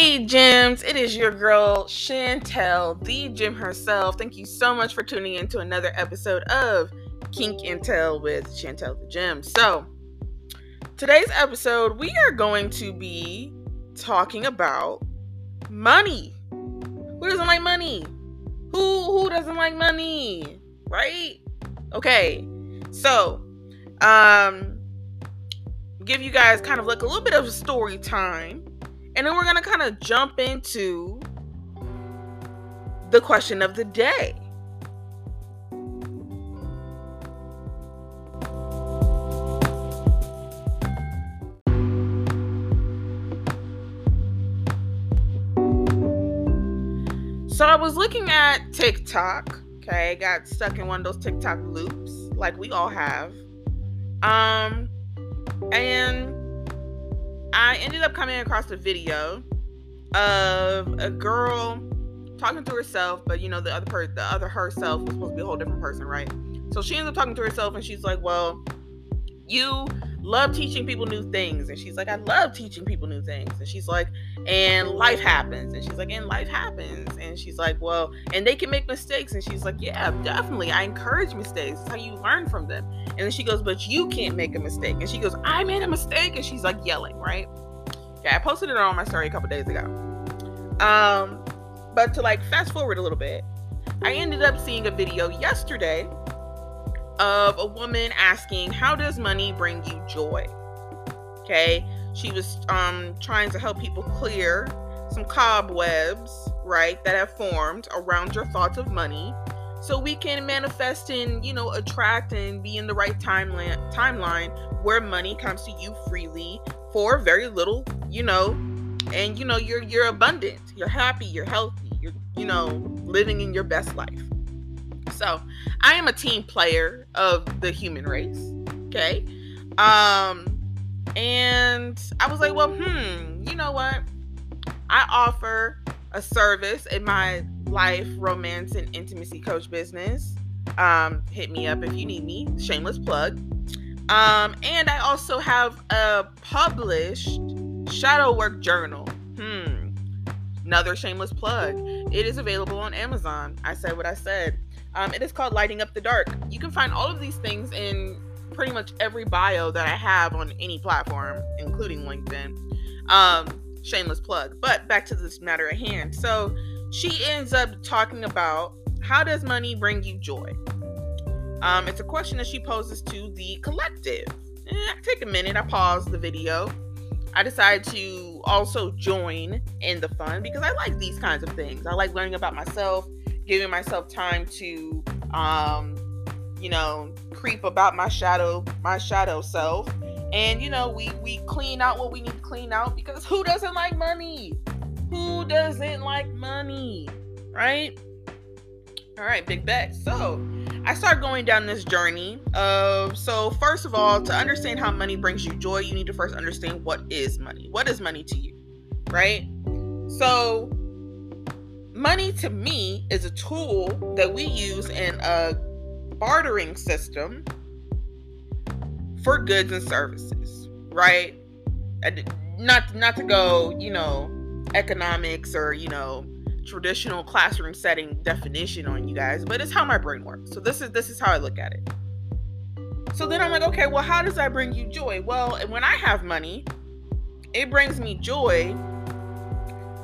Hey, Gems, it is your girl, Shantel, the Gem herself. Thank you so much for tuning in to another episode of Kink and Tell with Shantel the Gem. So, today's episode, we are going to be talking about money. Who doesn't like money? Who who doesn't like money? Right? Okay. So, um give you guys kind of like a little bit of story time and then we're going to kind of jump into the question of the day. So I was looking at TikTok, okay, got stuck in one of those TikTok loops like we all have. Um and I ended up coming across a video of a girl talking to herself, but you know the other person, the other herself was supposed to be a whole different person, right? So she ends up talking to herself, and she's like, "Well, you love teaching people new things," and she's like, "I love teaching people new things," and she's like, "And life happens," and she's like, "And life happens," and she's like, "Well, and they can make mistakes," and she's like, "Yeah, definitely. I encourage mistakes. It's how you learn from them." And then she goes, "But you can't make a mistake," and she goes, "I made a mistake," and she's like yelling, right? Yeah, I posted it on my story a couple days ago. Um, but to like fast forward a little bit, I ended up seeing a video yesterday of a woman asking, How does money bring you joy? Okay, she was um, trying to help people clear some cobwebs, right, that have formed around your thoughts of money so we can manifest and you know attract and be in the right timeline timeline where money comes to you freely for very little you know and you know you're you're abundant. You're happy. You're healthy. You're you know living in your best life so i am a team player of the human race okay? Um and i was like well hmm you know what? I offer a service in my life romance and intimacy coach business. Um hit me up if you need me. Shameless plug. Um and i also have a published shadow work journal. Hmm another shameless plug. It is available on amazon. I said what i said um, it is called lighting up the dark. You can find all of these things in pretty much every bio that i have on any platform including linkedin. Um shameless plug but back to this matter at hand. So she ends up talking about how does money bring you joy? Um, it's a question that she poses to the collective. Eh, I take a minute i pause the video. I decide to also join in the fun because I like these kinds of things. I like learning about myself, giving myself time to um you know, creep about my shadow, my shadow self. And you know, we we clean out what we need to clean out because who doesn't like money? Who doesn't like money? Right? All right, big bet. So, I start going down this journey of so first of all, to understand how money brings you joy, you need to first understand what is money. What is money to you? Right? So money to me is a tool that we use in a bartering system for goods and services, right? Not not to go, you know, economics or, you know, traditional classroom setting definition on you guys, but it's how my brain works. So this is this is how I look at it. So then I'm like, okay, well, how does that bring you joy? Well, and when I have money, it brings me joy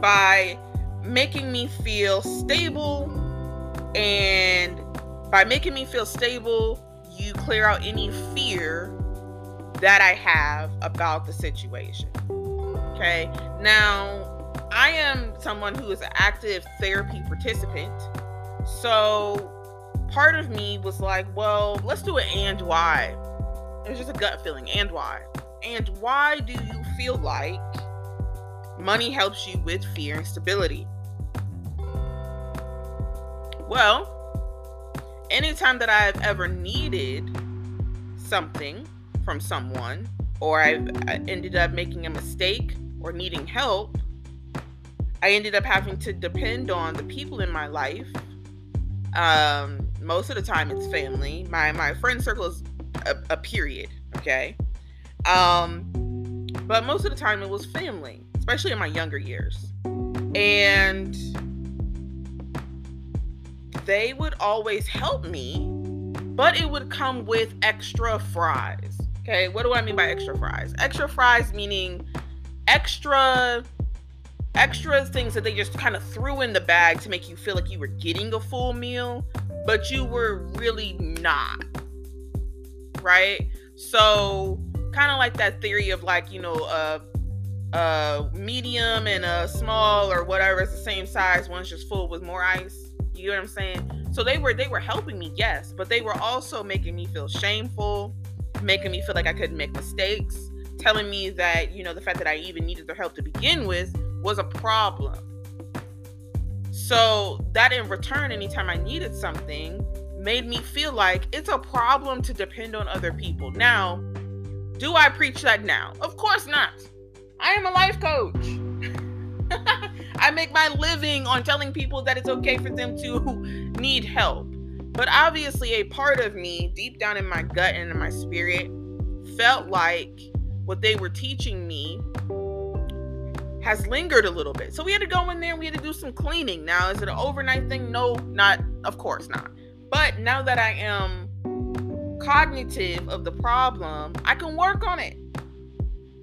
by making me feel stable and by making me feel stable, you clear out any fear that I have about the situation. Okay? Now, I am someone who is an active therapy participant. So part of me was like, well, let's do it and why. It was just a gut feeling and why. And why do you feel like money helps you with fear and stability? Well, anytime that I've ever needed something from someone, or I've ended up making a mistake or needing help, I ended up having to depend on the people in my life. Um, most of the time, it's family. My my friend circle is a, a period. Okay. Um, but most of the time, it was family. especially in my younger years. And they would always help me, but it would come with extra fries. Okay, what do I mean by extra fries? Extra fries meaning extra extra things that they just kind of threw in the bag to make you feel like you were getting a full meal, but you were really not. Right? So, kind of like that theory of like, you know, a, a medium and a small or whatever is the same size, one's just full with more ice. You know what I'm saying? So they were they were helping me, yes, but they were also making me feel shameful, making me feel like I couldn't make mistakes, telling me that, you know, the fact that I even needed their help to begin with was a problem. So that in return, anytime I needed something, made me feel like it's a problem to depend on other people. Now, do I preach that now? Of course not. I am a life coach. I make my living on telling people that it's okay for them to need help. But obviously, a part of me, deep down in my gut and in my spirit, felt like what they were teaching me has lingered a little bit. So we had to go in there, and we had to do some cleaning. Now, is it an overnight thing? No, not, of course not. But now that I am cognitive of the problem, I can work on it.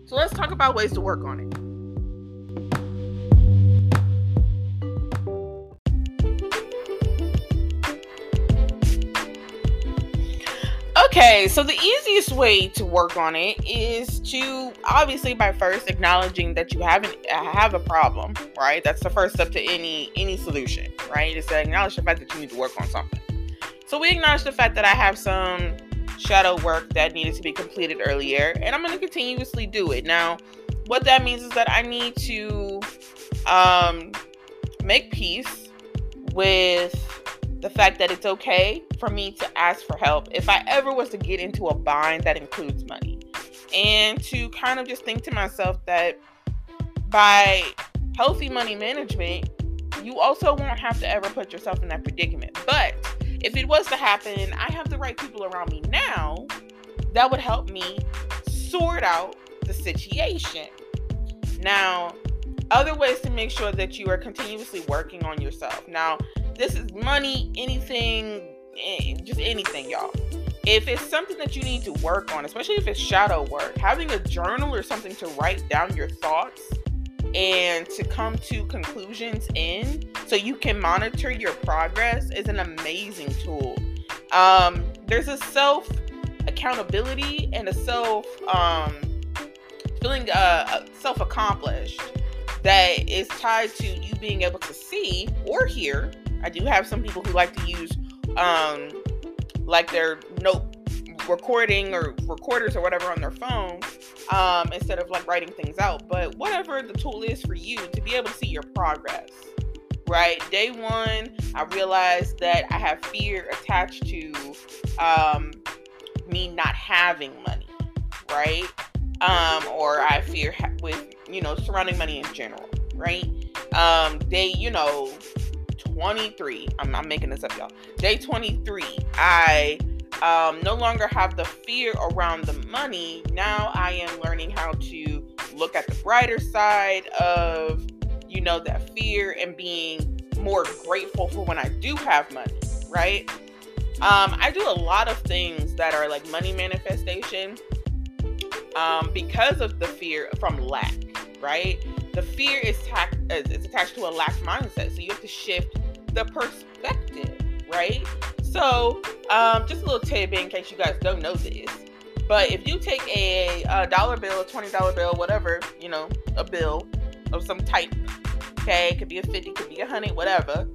So let's talk about ways to work on it. Okay, so the easiest way to work on it is to obviously by first acknowledging that you haven't have a problem, right? That's the first step to any any solution, right? Is to acknowledge the fact that you need to work on something. So we acknowledge the fact that I have some shadow work that needed to be completed earlier, and I'm going to continuously do it. Now, what that means is that I need to um, make peace with the fact that it's okay for me to ask for help if I ever was to get into a bind that includes money. And to kind of just think to myself that by healthy money management, you also won't have to ever put yourself in that predicament. But if it was to happen, I have the right people around me now that would help me sort out the situation. Now, other ways to make sure that you are continuously working on yourself. Now, this is money, anything, eh, just anything, y'all. If it's something that you need to work on, especially if it's shadow work, having a journal or something to write down your thoughts and to come to conclusions in so you can monitor your progress is an amazing tool. Um, there's a self accountability and a self um, feeling uh, self accomplished that is tied to you being able to see or hear I do have some people who like to use um like their note recording or recorders or whatever on their phone um, instead of like writing things out. But whatever the tool is for you to be able to see your progress. Right, day one, I realized that I have fear attached to um, me not having money, right? Um, or I fear ha- with you know surrounding money in general, right? Um, day, you know, 23, I'm, I'm making this up, y'all. Day 23, I um, no longer have the fear around the money. Now I am learning how to look at the brighter side of, you know, that fear and being more grateful for when I do have money, right? Um, I do a lot of things that are like money manifestation um, because of the fear from lack, right? The fear is, ta- is attached to a lack mindset. So you have to shift the perspective, right? So, um, just a little tidbit in case you guys don't know this. But if you take a, a dollar bill, a twenty dollar bill, whatever, you know, a bill of some type, okay, it could be a fifty, could be a hundred, whatever.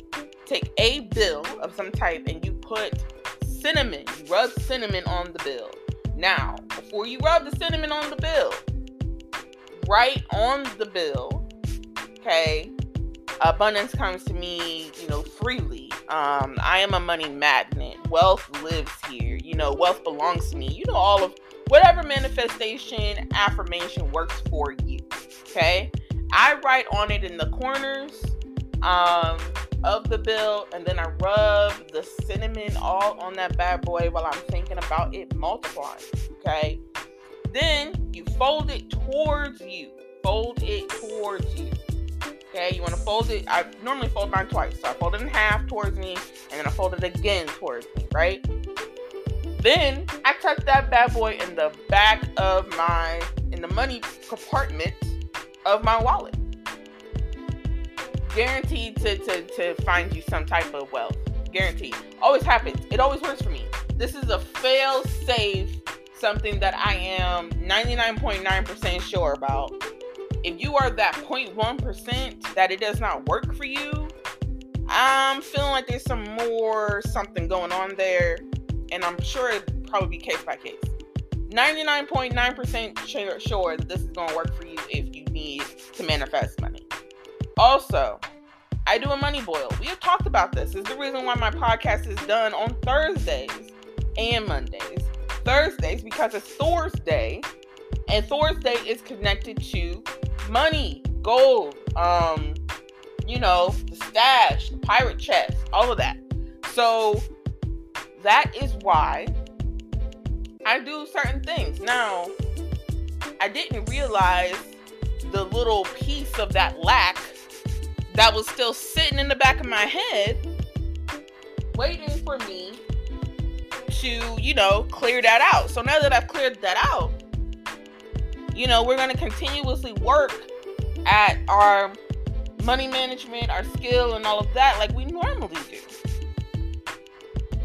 Take a bill of some type and you put cinnamon. You rub cinnamon on the bill. Now, before you rub the cinnamon on the bill, right on the bill, okay, abundance comes to me, you know, freely. Um, I am a money magnet. Wealth lives here. You know, wealth belongs to me. You know, all of whatever manifestation affirmation works for you. Okay. I write on it in the corners um, of the bill, and then I rub the cinnamon all on that bad boy while I'm thinking about it multiplying. Okay. Then you fold it towards you fold it towards you. Okay, you want to fold it. I normally fold mine twice. So I fold it in half towards me, and then I fold it again towards me, right? Then I tuck that bad boy in the back of my, in the money compartment of my wallet. Guaranteed to, to, to find you some type of wealth. Guaranteed. Always happens. It always works for me. This is a fail safe, something that I am 99.9% sure about. If you are that 0.1% that it does not work for you, I'm feeling like there's some more something going on there and I'm sure it probably be case by case. 99.9% sure that this is going to work for you if you need to manifest money. Also, I do a money boil. We have talked about this. Is the reason why my podcast is done on Thursdays and Mondays. Thursdays because it's Thursday, and Thursday is connected to money, gold, um, you know, the stash, the pirate chest, all of that. So that is why I do certain things. Now, I didn't realize the little piece of that lack that was still sitting in the back of my head, waiting for me to, you know, clear that out. So now that I've cleared that out, you know, we're going to continuously work at our money management, our skill, and all of that like we normally do.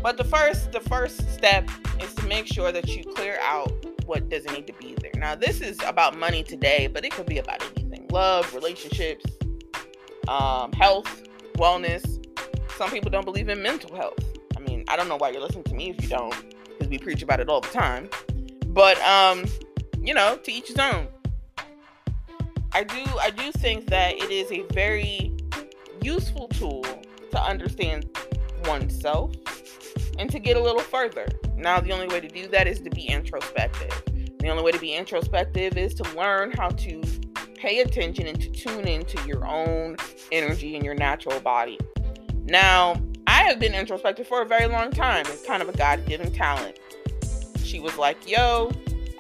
But the first the first step is to make sure that you clear out what doesn't need to be there. Now this is about money today, but it could be about anything. Love, relationships, um, health, wellness. Some people don't believe in mental health. I mean, I don't know why you're listening to me if you don't, because we preach about it all the time. But um, you know, to each his own. I do I do think that it is a very useful tool to understand oneself and to get a little further. Now, the only way to do that is to be introspective. The only way to be introspective is to learn how to pay attention and to tune into your own energy and your natural body. Now, I have been introspective for a very long time. It's kind of a God given talent. She was like, yo,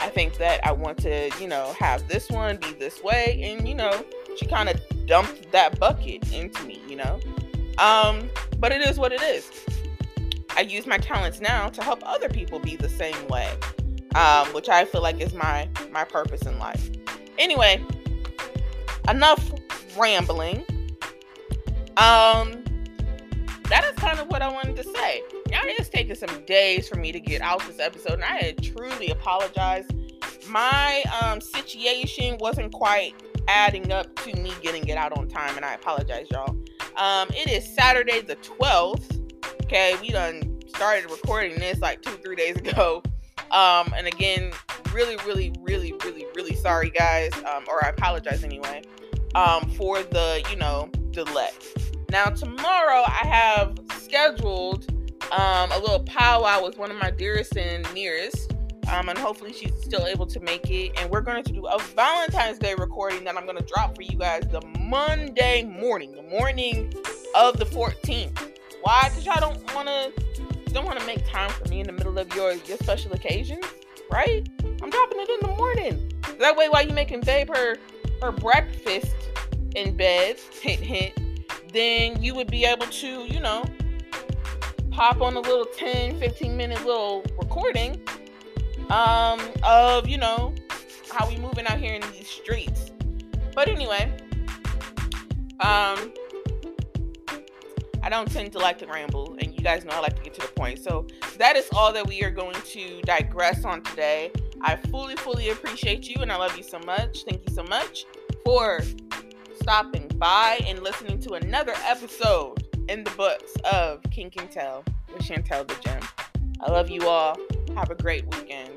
I think that I want to, you know, have this one be this way. And, you know, she kind of dumped that bucket into me, you know? Um, but it is what it is. I use my talents now to help other people be the same way, um, which I feel like is my my purpose in life. Anyway, enough rambling. Um, that is kind of what I wanted to say. Now it's taking some days for me to get out this episode, and I had truly apologize. My um, situation wasn't quite adding up to me getting it out on time, and I apologize, y'all. Um, it is Saturday the 12th Okay, we done started recording this like two, three days ago. Um, and again, really, really, really, really, really sorry, guys. Um, or I apologize anyway. Um, for the, you know, delay. Now tomorrow I have scheduled um a little powwow with one of my dearest and nearest. Um, and hopefully she's still able to make it. And we're going to do a Valentine's Day recording that I'm going to drop for you guys the Monday morning, the morning of the 14th. Why? Because y'all don't want to don't want to make time for me in the middle of your your special occasions, right? I'm dropping it in the morning. That way, while you making babe her her breakfast in bed, hint hint, then you would be able to, you know, pop on a little 10, 15 minute little recording um of, you know, how we moving out here in these streets. But anyway, um I don't tend to like to ramble, and you guys know I like to get to the point. So that is all that we are going to digress on today. I fully, fully appreciate you, and I love you so much. Thank you so much for stopping by and listening to another episode in the books of Kink and Tell with Shantel the Gem. I love you all. Have a great weekend.